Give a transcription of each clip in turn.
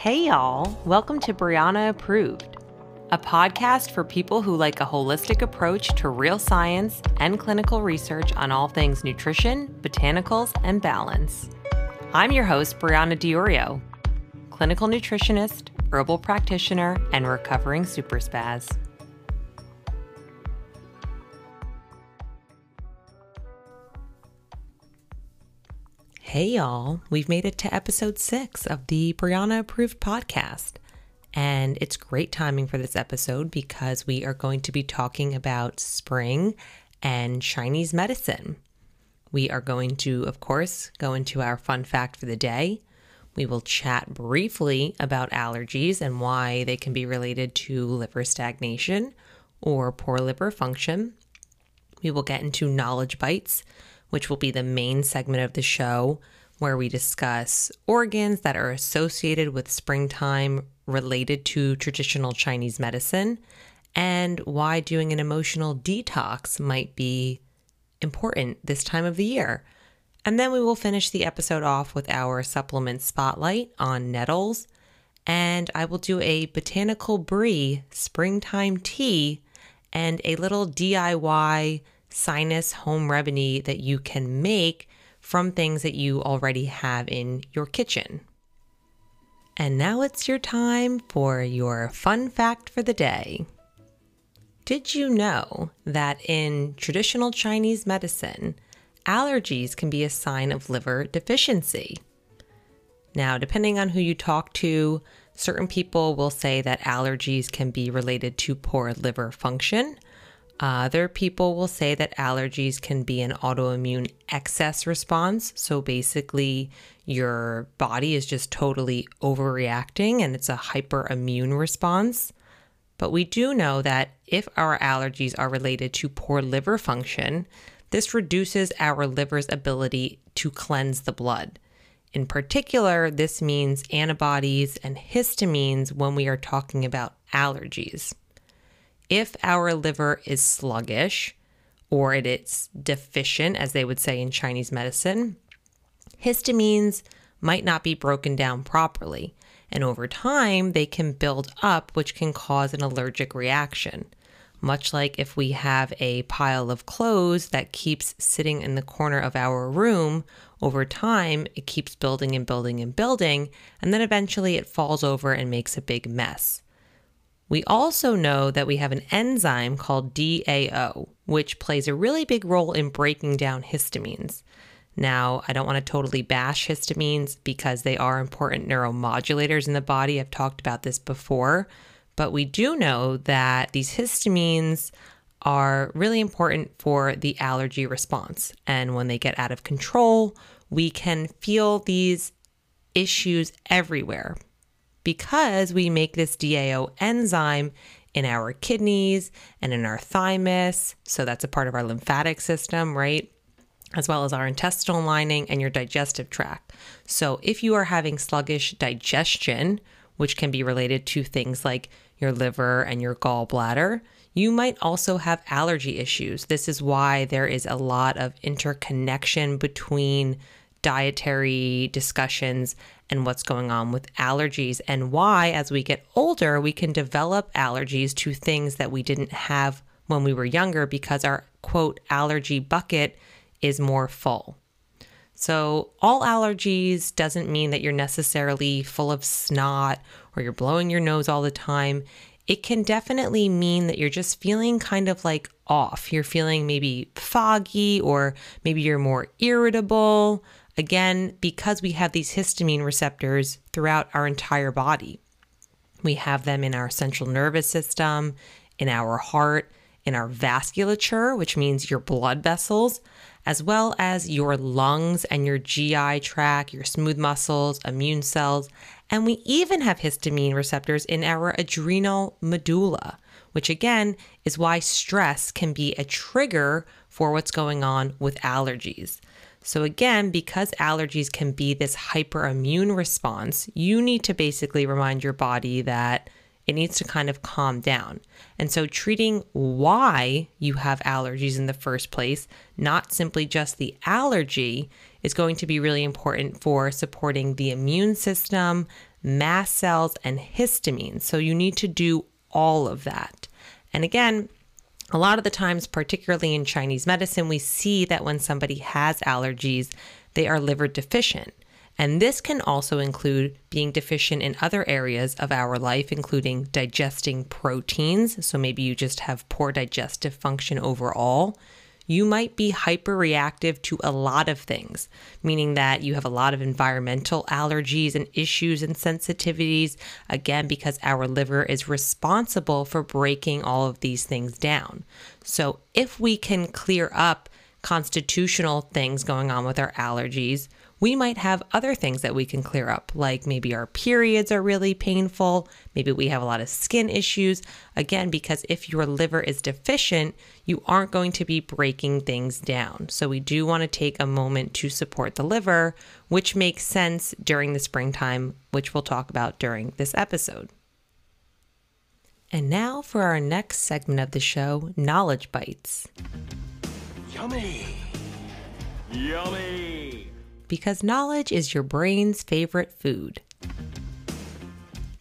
Hey, y'all. Welcome to Brianna Approved, a podcast for people who like a holistic approach to real science and clinical research on all things nutrition, botanicals, and balance. I'm your host, Brianna Diorio, clinical nutritionist, herbal practitioner, and recovering super Hey, y'all. We've made it to episode six of the Brianna Approved podcast. And it's great timing for this episode because we are going to be talking about spring and Chinese medicine. We are going to, of course, go into our fun fact for the day. We will chat briefly about allergies and why they can be related to liver stagnation or poor liver function. We will get into knowledge bites which will be the main segment of the show where we discuss organs that are associated with springtime related to traditional Chinese medicine and why doing an emotional detox might be important this time of the year. And then we will finish the episode off with our supplement spotlight on nettles. And I will do a botanical brie springtime tea and a little DIY sinus home remedy that you can make from things that you already have in your kitchen. And now it's your time for your fun fact for the day. Did you know that in traditional Chinese medicine, allergies can be a sign of liver deficiency? Now, depending on who you talk to, certain people will say that allergies can be related to poor liver function, other people will say that allergies can be an autoimmune excess response. So basically, your body is just totally overreacting and it's a hyperimmune response. But we do know that if our allergies are related to poor liver function, this reduces our liver's ability to cleanse the blood. In particular, this means antibodies and histamines when we are talking about allergies if our liver is sluggish or it is deficient, as they would say in Chinese medicine, histamines might not be broken down properly. And over time, they can build up, which can cause an allergic reaction. Much like if we have a pile of clothes that keeps sitting in the corner of our room, over time, it keeps building and building and building, and then eventually it falls over and makes a big mess. We also know that we have an enzyme called DAO, which plays a really big role in breaking down histamines. Now, I don't want to totally bash histamines because they are important neuromodulators in the body. I've talked about this before, but we do know that these histamines are really important for the allergy response. And when they get out of control, we can feel these issues everywhere because we make this DAO enzyme in our kidneys and in our thymus. So that's a part of our lymphatic system, right? As well as our intestinal lining and your digestive tract. So if you are having sluggish digestion, which can be related to things like your liver and your gallbladder, you might also have allergy issues. This is why there is a lot of interconnection between dietary discussions and what's going on with allergies, and why, as we get older, we can develop allergies to things that we didn't have when we were younger because our quote allergy bucket is more full. So, all allergies doesn't mean that you're necessarily full of snot or you're blowing your nose all the time. It can definitely mean that you're just feeling kind of like off. You're feeling maybe foggy or maybe you're more irritable. Again, because we have these histamine receptors throughout our entire body. We have them in our central nervous system, in our heart, in our vasculature, which means your blood vessels, as well as your lungs and your GI tract, your smooth muscles, immune cells, and we even have histamine receptors in our adrenal medulla, which again is why stress can be a trigger for what's going on with allergies. So, again, because allergies can be this hyperimmune response, you need to basically remind your body that it needs to kind of calm down. And so, treating why you have allergies in the first place, not simply just the allergy, is going to be really important for supporting the immune system, mast cells, and histamine. So you need to do all of that. And again, a lot of the times, particularly in Chinese medicine, we see that when somebody has allergies, they are liver deficient. And this can also include being deficient in other areas of our life, including digesting proteins. So maybe you just have poor digestive function overall. You might be hyperreactive to a lot of things, meaning that you have a lot of environmental allergies and issues and sensitivities, again, because our liver is responsible for breaking all of these things down. So, if we can clear up constitutional things going on with our allergies, we might have other things that we can clear up, like maybe our periods are really painful, maybe we have a lot of skin issues. Again, because if your liver is deficient, you aren't going to be breaking things down. So, we do want to take a moment to support the liver, which makes sense during the springtime, which we'll talk about during this episode. And now for our next segment of the show Knowledge Bites. Yummy! Yummy! Because knowledge is your brain's favorite food.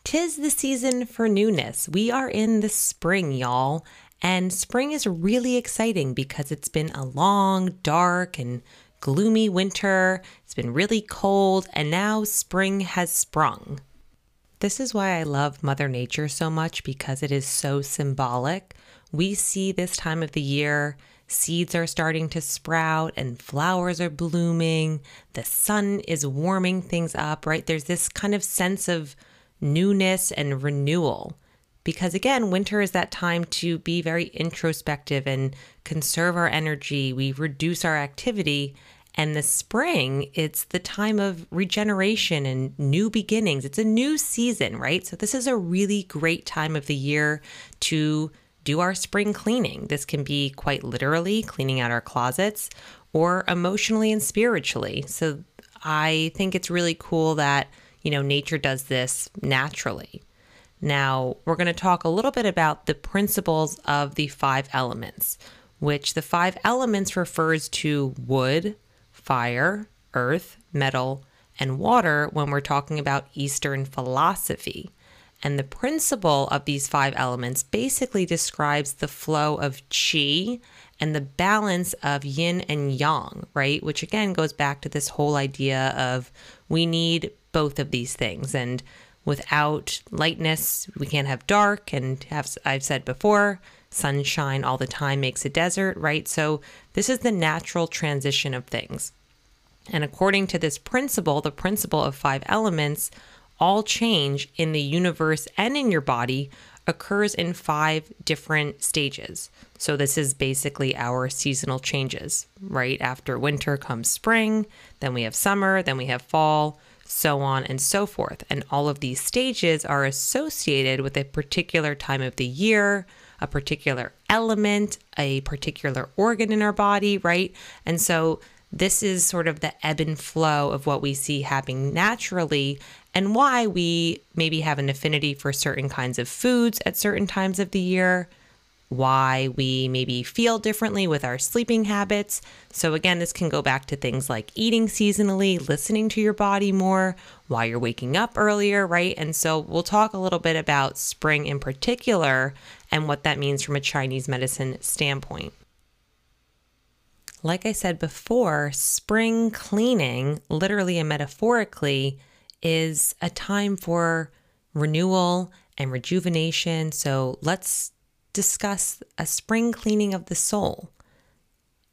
Tis the season for newness. We are in the spring, y'all. And spring is really exciting because it's been a long, dark, and gloomy winter. It's been really cold, and now spring has sprung. This is why I love Mother Nature so much because it is so symbolic. We see this time of the year Seeds are starting to sprout and flowers are blooming. The sun is warming things up, right? There's this kind of sense of newness and renewal. Because again, winter is that time to be very introspective and conserve our energy. We reduce our activity. And the spring, it's the time of regeneration and new beginnings. It's a new season, right? So, this is a really great time of the year to do our spring cleaning. This can be quite literally cleaning out our closets or emotionally and spiritually. So I think it's really cool that, you know, nature does this naturally. Now, we're going to talk a little bit about the principles of the five elements, which the five elements refers to wood, fire, earth, metal, and water when we're talking about Eastern philosophy. And the principle of these five elements basically describes the flow of qi and the balance of yin and yang, right? Which again goes back to this whole idea of we need both of these things. And without lightness, we can't have dark. And have, I've said before, sunshine all the time makes a desert, right? So this is the natural transition of things. And according to this principle, the principle of five elements, all change in the universe and in your body occurs in five different stages. So, this is basically our seasonal changes, right? After winter comes spring, then we have summer, then we have fall, so on and so forth. And all of these stages are associated with a particular time of the year, a particular element, a particular organ in our body, right? And so, this is sort of the ebb and flow of what we see happening naturally and why we maybe have an affinity for certain kinds of foods at certain times of the year, why we maybe feel differently with our sleeping habits. So, again, this can go back to things like eating seasonally, listening to your body more, why you're waking up earlier, right? And so, we'll talk a little bit about spring in particular and what that means from a Chinese medicine standpoint. Like I said before, spring cleaning, literally and metaphorically, is a time for renewal and rejuvenation. So let's discuss a spring cleaning of the soul.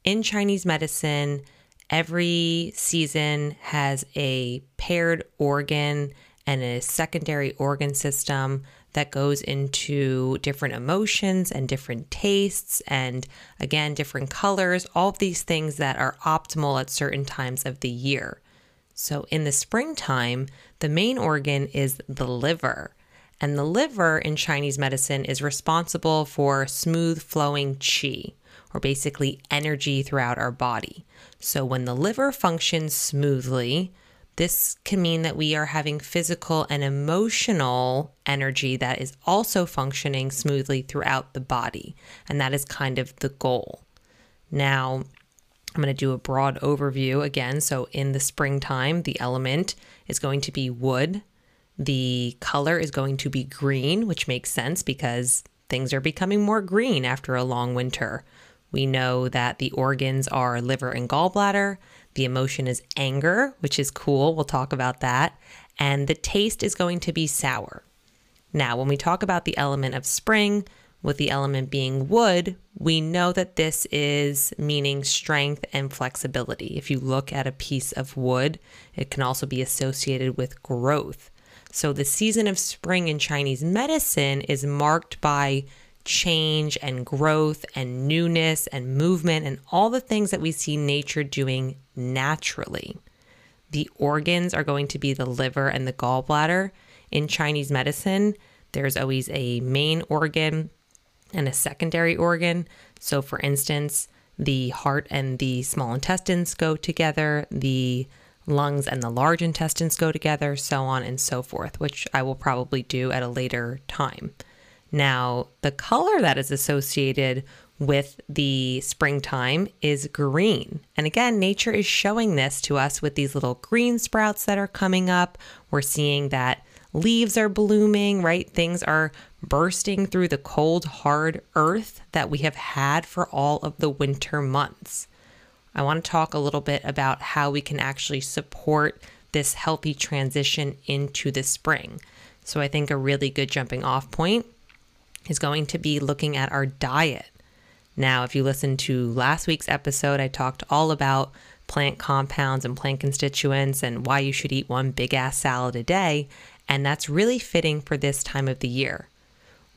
In Chinese medicine, every season has a paired organ and a secondary organ system that goes into different emotions and different tastes and again different colors all of these things that are optimal at certain times of the year so in the springtime, the main organ is the liver. And the liver in Chinese medicine is responsible for smooth flowing qi, or basically energy throughout our body. So when the liver functions smoothly, this can mean that we are having physical and emotional energy that is also functioning smoothly throughout the body. And that is kind of the goal. Now, I'm going to do a broad overview again. So, in the springtime, the element is going to be wood. The color is going to be green, which makes sense because things are becoming more green after a long winter. We know that the organs are liver and gallbladder. The emotion is anger, which is cool. We'll talk about that. And the taste is going to be sour. Now, when we talk about the element of spring, with the element being wood, we know that this is meaning strength and flexibility. If you look at a piece of wood, it can also be associated with growth. So, the season of spring in Chinese medicine is marked by change and growth and newness and movement and all the things that we see nature doing naturally. The organs are going to be the liver and the gallbladder. In Chinese medicine, there's always a main organ and a secondary organ. So, for instance, the heart and the small intestines go together, the lungs and the large intestines go together, so on and so forth, which I will probably do at a later time. Now, the color that is associated with the springtime is green. And again, nature is showing this to us with these little green sprouts that are coming up. We're seeing that leaves are blooming, right? Things are bursting through the cold, hard earth that we have had for all of the winter months. I want to talk a little bit about how we can actually support this healthy transition into the spring. So, I think a really good jumping off point is going to be looking at our diet. Now, if you listen to last week's episode, I talked all about plant compounds and plant constituents and why you should eat one big ass salad a day. And that's really fitting for this time of the year.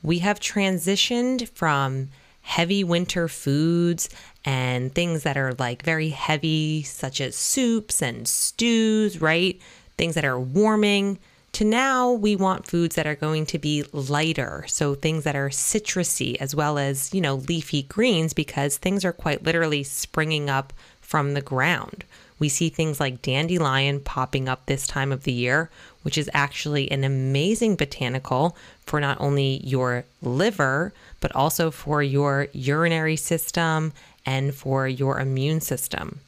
We have transitioned from heavy winter foods and things that are like very heavy, such as soups and stews, right? Things that are warming, to now we want foods that are going to be lighter. So things that are citrusy as well as, you know, leafy greens because things are quite literally springing up from the ground. We see things like dandelion popping up this time of the year, which is actually an amazing botanical for not only your liver, but also for your urinary system and for your immune system.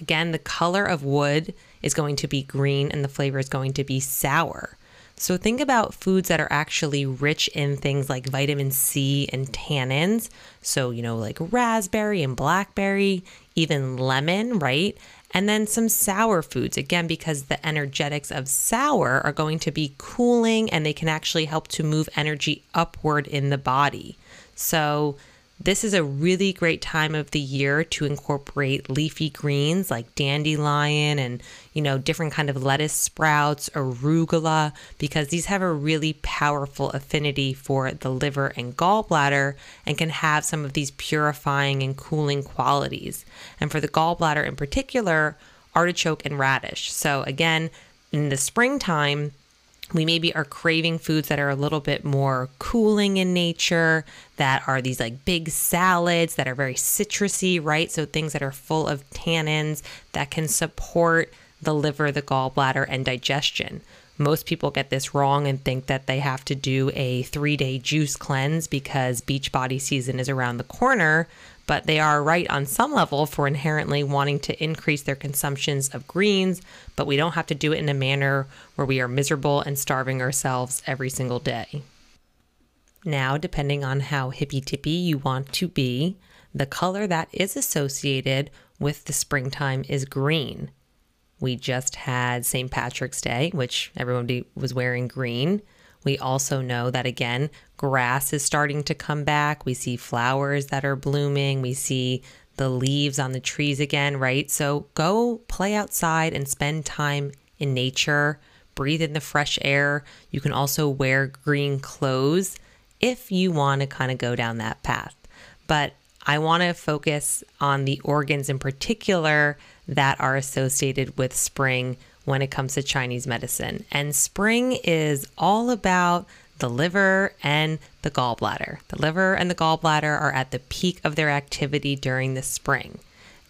Again, the color of wood is going to be green and the flavor is going to be sour. So think about foods that are actually rich in things like vitamin C and tannins. So, you know, like raspberry and blackberry, even lemon, right? And then some sour foods, again, because the energetics of sour are going to be cooling and they can actually help to move energy upward in the body. So, this is a really great time of the year to incorporate leafy greens like dandelion and, you know, different kind of lettuce sprouts, arugula, because these have a really powerful affinity for the liver and gallbladder and can have some of these purifying and cooling qualities. And for the gallbladder in particular, artichoke and radish. So again, in the springtime, we maybe are craving foods that are a little bit more cooling in nature, that are these like big salads that are very citrusy, right? So things that are full of tannins that can support the liver, the gallbladder, and digestion. Most people get this wrong and think that they have to do a three day juice cleanse because Beachbody season is around the corner but they are right on some level for inherently wanting to increase their consumptions of greens, but we don't have to do it in a manner where we are miserable and starving ourselves every single day. Now, depending on how hippy tippy you want to be, the color that is associated with the springtime is green. We just had St. Patrick's Day, which everyone was wearing green. We also know that again, grass is starting to come back. We see flowers that are blooming. We see the leaves on the trees again, right? So go play outside and spend time in nature, breathe in the fresh air. You can also wear green clothes if you want to kind of go down that path. But I want to focus on the organs in particular that are associated with spring when it comes to Chinese medicine. And spring is all about the liver and the gallbladder. The liver and the gallbladder are at the peak of their activity during the spring.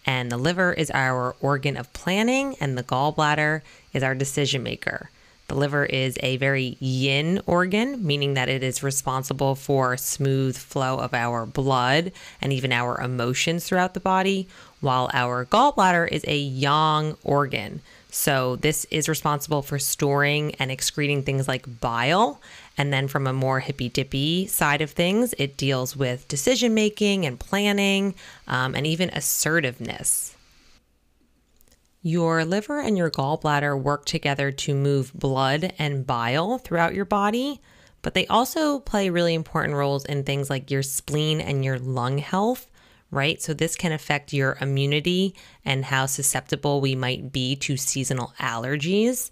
And the liver is our organ of planning, and the gallbladder is our decision maker. The liver is a very yin organ, meaning that it is responsible for smooth flow of our blood and even our emotions throughout the body, while our gallbladder is a yang organ, So, this is responsible for storing and excreting things like bile. And then, from a more hippy dippy side of things, it deals with decision making and planning um, and even assertiveness. Your liver and your gallbladder work together to move blood and bile throughout your body, but they also play really important roles in things like your spleen and your lung health right? So, this can affect your immunity and how susceptible we might be to seasonal allergies.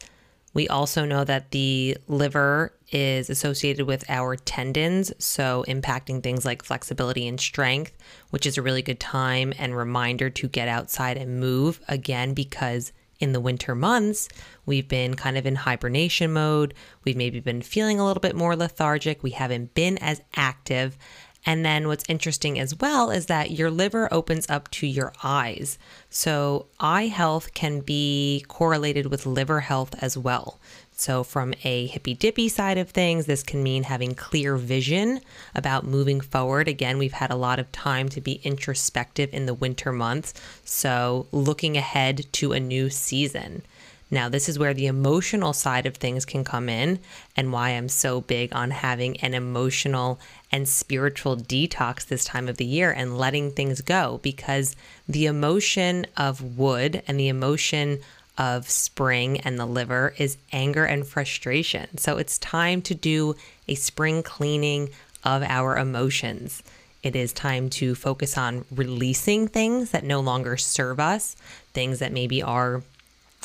We also know that the liver is associated with our tendons, so impacting things like flexibility and strength, which is a really good time and reminder to get outside and move again because in the winter months, we've been kind of in hibernation mode. We've maybe been feeling a little bit more lethargic. We haven't been as active. And then what's interesting as well is that your liver opens up to your eyes. So, eye health can be correlated with liver health as well. So, from a hippy dippy side of things, this can mean having clear vision about moving forward. Again, we've had a lot of time to be introspective in the winter months. So, looking ahead to a new season. Now, this is where the emotional side of things can come in, and why I'm so big on having an emotional and spiritual detox this time of the year and letting things go because the emotion of wood and the emotion of spring and the liver is anger and frustration. So it's time to do a spring cleaning of our emotions. It is time to focus on releasing things that no longer serve us, things that maybe are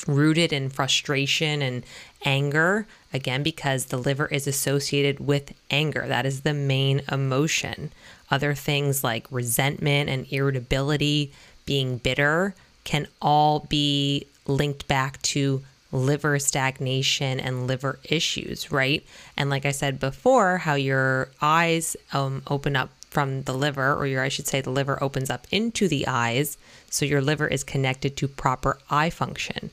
rooted in frustration and anger, again, because the liver is associated with anger. That is the main emotion. Other things like resentment and irritability, being bitter, can all be linked back to liver stagnation and liver issues, right? And like I said before, how your eyes um, open up from the liver, or your, I should say, the liver opens up into the eyes. So your liver is connected to proper eye function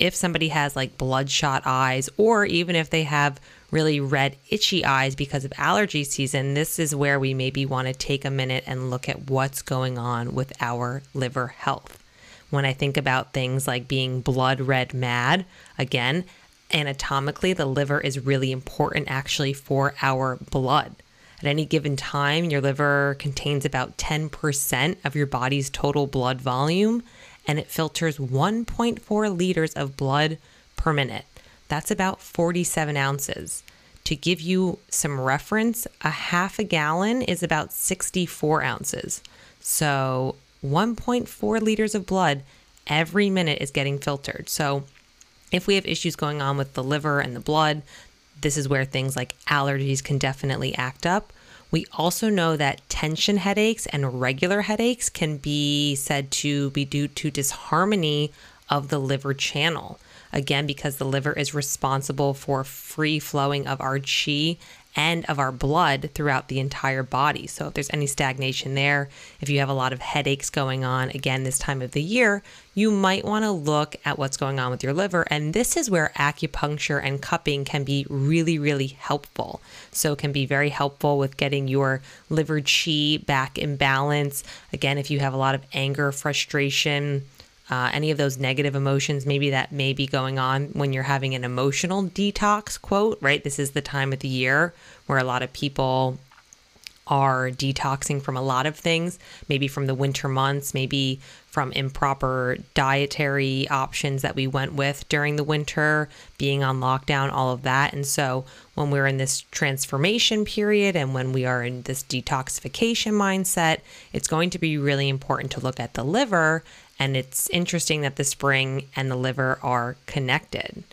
if somebody has like bloodshot eyes, or even if they have really red, itchy eyes because of allergy season, this is where we maybe want to take a minute and look at what's going on with our liver health. When I think about things like being blood red mad, again, anatomically, the liver is really important actually for our blood. At any given time, your liver contains about 10% of your body's total blood volume and it filters 1.4 liters of blood per minute. That's about 47 ounces. To give you some reference, a half a gallon is about 64 ounces. So 1.4 liters of blood every minute is getting filtered. So if we have issues going on with the liver and the blood, this is where things like allergies can definitely act up. We also know that tension headaches and regular headaches can be said to be due to disharmony of the liver channel. Again, because the liver is responsible for free flowing of our chi and of our blood throughout the entire body. So, if there's any stagnation there, if you have a lot of headaches going on, again, this time of the year, you might want to look at what's going on with your liver. And this is where acupuncture and cupping can be really, really helpful. So, it can be very helpful with getting your liver chi back in balance. Again, if you have a lot of anger, frustration, uh, any of those negative emotions, maybe that may be going on when you're having an emotional detox, quote, right? This is the time of the year where a lot of people are detoxing from a lot of things, maybe from the winter months, maybe from improper dietary options that we went with during the winter, being on lockdown, all of that. And so, when we're in this transformation period and when we are in this detoxification mindset, it's going to be really important to look at the liver and it's interesting that the spring and the liver are connected.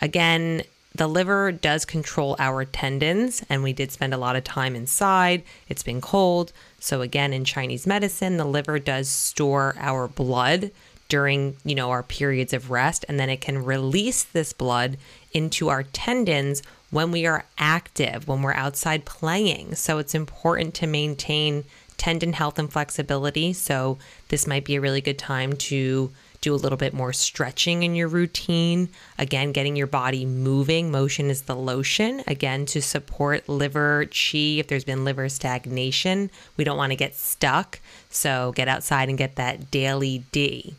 Again, the liver does control our tendons, and we did spend a lot of time inside. It's been cold. So, again, in Chinese medicine, the liver does store our blood during you know our periods of rest and then it can release this blood into our tendons when we are active when we're outside playing so it's important to maintain tendon health and flexibility. So, this might be a really good time to do a little bit more stretching in your routine. Again, getting your body moving. Motion is the lotion. Again, to support liver chi. If there's been liver stagnation, we don't want to get stuck. So, get outside and get that daily D.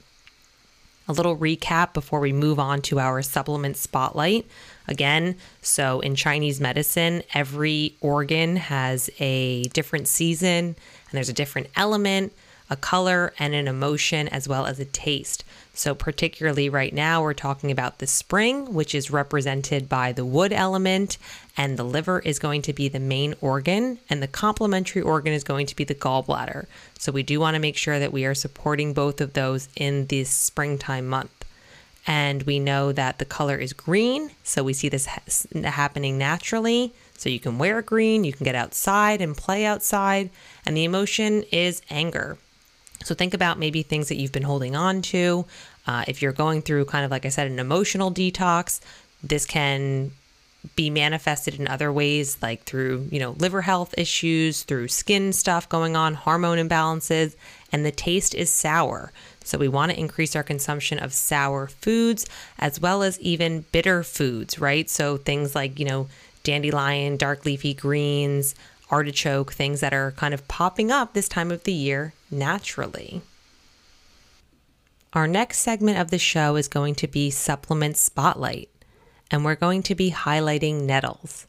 A little recap before we move on to our supplement spotlight. Again, so in Chinese medicine, every organ has a different season and there's a different element, a color, and an emotion, as well as a taste. So, particularly right now, we're talking about the spring, which is represented by the wood element, and the liver is going to be the main organ, and the complementary organ is going to be the gallbladder. So, we do want to make sure that we are supporting both of those in this springtime month. And we know that the color is green, so we see this ha- happening naturally. So, you can wear green, you can get outside and play outside, and the emotion is anger. So think about maybe things that you've been holding on to. Uh, if you're going through kind of like I said, an emotional detox, this can be manifested in other ways, like through you know liver health issues, through skin stuff going on, hormone imbalances, and the taste is sour. So we want to increase our consumption of sour foods as well as even bitter foods, right? So things like you know dandelion, dark leafy greens, artichoke, things that are kind of popping up this time of the year naturally. Our next segment of the show is going to be Supplement Spotlight, and we're going to be highlighting nettles.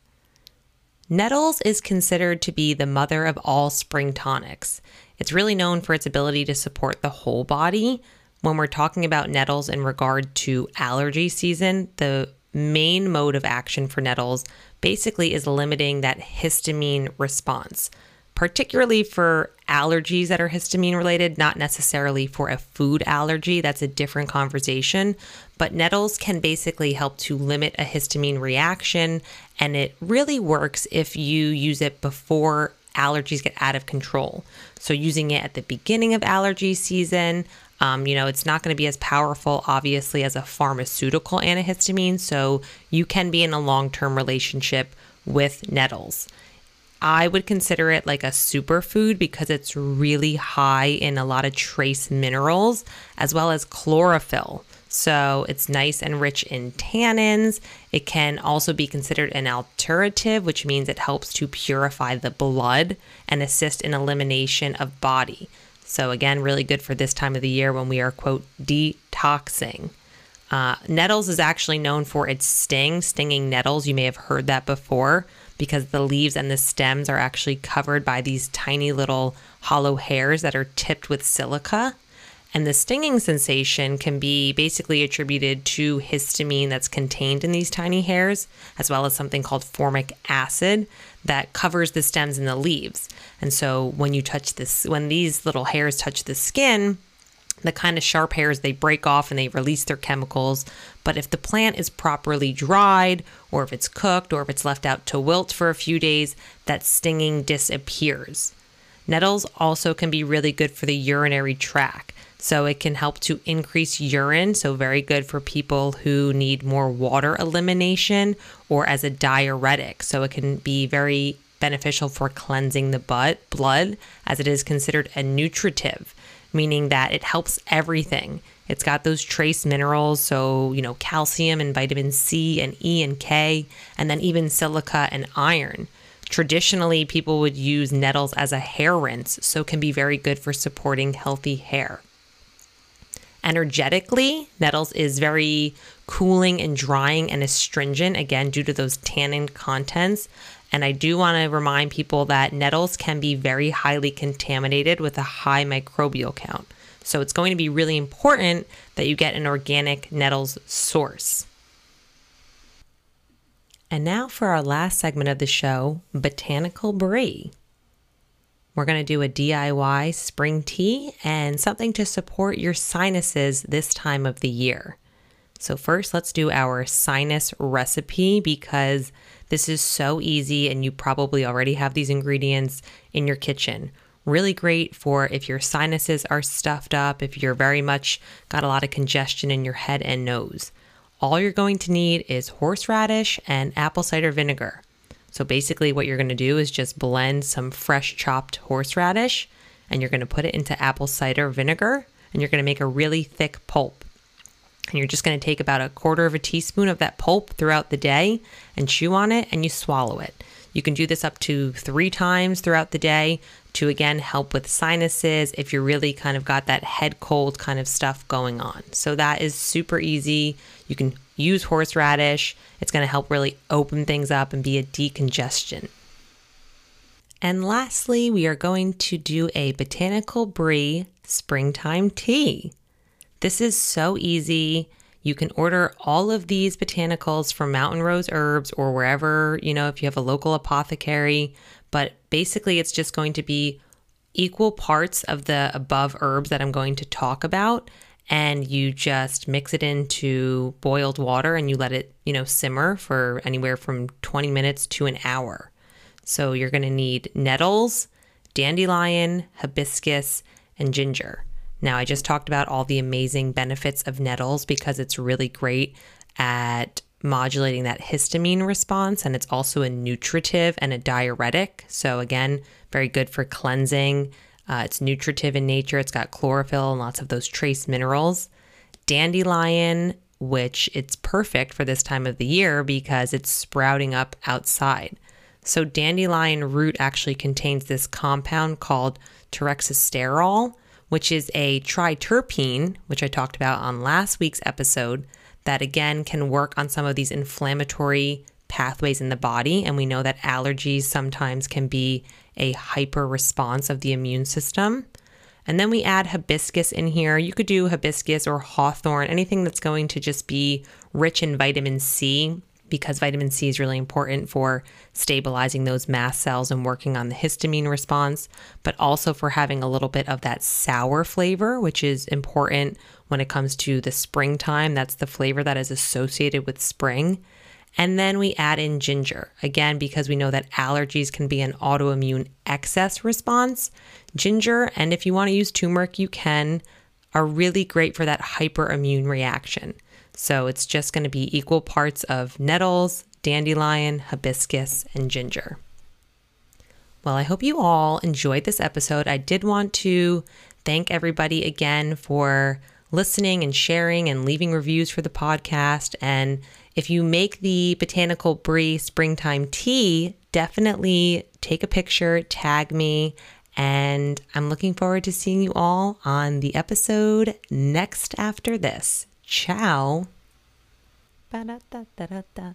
Nettles is considered to be the mother of all spring tonics. It's really known for its ability to support the whole body. When we're talking about nettles in regard to allergy season, the main mode of action for nettles basically is limiting that histamine response, particularly for allergies that are histamine related, not necessarily for a food allergy. That's a different conversation. But nettles can basically help to limit a histamine reaction, and it really works if you use it before allergies get out of control. So, using it at the beginning of allergy season, um, you know, it's not going to be as powerful, obviously, as a pharmaceutical antihistamine. So you can be in a long term relationship with nettles. I would consider it like a superfood because it's really high in a lot of trace minerals as well as chlorophyll. So it's nice and rich in tannins. It can also be considered an alterative, which means it helps to purify the blood and assist in elimination of body. So, again, really good for this time of the year when we are, quote, detoxing. Uh, nettles is actually known for its sting, stinging nettles. You may have heard that before because the leaves and the stems are actually covered by these tiny little hollow hairs that are tipped with silica. And the stinging sensation can be basically attributed to histamine that's contained in these tiny hairs, as well as something called formic acid that covers the stems and the leaves. And so when you touch this, when these little hairs touch the skin, the kind of sharp hairs they break off and they release their chemicals. But if the plant is properly dried, or if it's cooked, or if it's left out to wilt for a few days, that stinging disappears. Nettles also can be really good for the urinary tract. So it can help to increase urine. So, very good for people who need more water elimination or as a diuretic. So, it can be very beneficial for cleansing the butt, blood, as it is considered a nutritive, meaning that it helps everything. It's got those trace minerals, so, you know, calcium and vitamin C and E and K, and then even silica and iron. Traditionally, people would use nettles as a hair rinse, so can be very good for supporting healthy hair. Energetically, nettles is very cooling and drying and astringent, again, due to those tannin contents. And I do want to remind people that nettles can be very highly contaminated with a high microbial count. So it's going to be really important that you get an organic nettles source. And now for our last segment of the show Botanical Brie. We're going to do a DIY spring tea and something to support your sinuses this time of the year. So, first, let's do our sinus recipe because this is so easy and you probably already have these ingredients in your kitchen. Really great for if your sinuses are stuffed up, if you're very much got a lot of congestion in your head and nose. All you're going to need is horseradish and apple cider vinegar. So basically, what you're going to do is just blend some fresh chopped horseradish and you're going to put it into apple cider vinegar and you're going to make a really thick pulp. And you're just going to take about a quarter of a teaspoon of that pulp throughout the day and chew on it and you swallow it. You can do this up to three times throughout the day. To again help with sinuses if you're really kind of got that head cold kind of stuff going on. So that is super easy. You can use horseradish. It's going to help really open things up and be a decongestion. And lastly, we are going to do a botanical brie springtime tea. This is so easy. You can order all of these botanicals from Mountain Rose Herbs or wherever, you know, if you have a local apothecary. But basically, it's just going to be equal parts of the above herbs that I'm going to talk about. And you just mix it into boiled water and you let it, you know, simmer for anywhere from 20 minutes to an hour. So you're going to need nettles, dandelion, hibiscus, and ginger. Now, I just talked about all the amazing benefits of nettles because it's really great at modulating that histamine response and it's also a nutritive and a diuretic. So, again, very good for cleansing. Uh, it's nutritive in nature, it's got chlorophyll and lots of those trace minerals. Dandelion, which it's perfect for this time of the year because it's sprouting up outside. So, dandelion root actually contains this compound called taraxasterol, which is a triterpene, which I talked about on last week's episode, that again can work on some of these inflammatory pathways in the body. And we know that allergies sometimes can be a hyper response of the immune system. And then we add hibiscus in here. You could do hibiscus or hawthorn, anything that's going to just be rich in vitamin C because vitamin C is really important for stabilizing those mast cells and working on the histamine response, but also for having a little bit of that sour flavor, which is important when it comes to the springtime. That's the flavor that is associated with spring. And then we add in ginger, again, because we know that allergies can be an autoimmune excess response. Ginger, and if you want to use turmeric, you can, are really great for that hyperimmune reaction. So it's just going to be equal parts of nettles, dandelion, hibiscus, and ginger. Well, I hope you all enjoyed this episode. I did want to thank everybody again for listening and sharing and leaving reviews for the podcast. And if you make the Botanical Brie springtime tea, definitely take a picture, tag me, and I'm looking forward to seeing you all on the episode next after this. Ciao. Ba-da-da-da-da-da.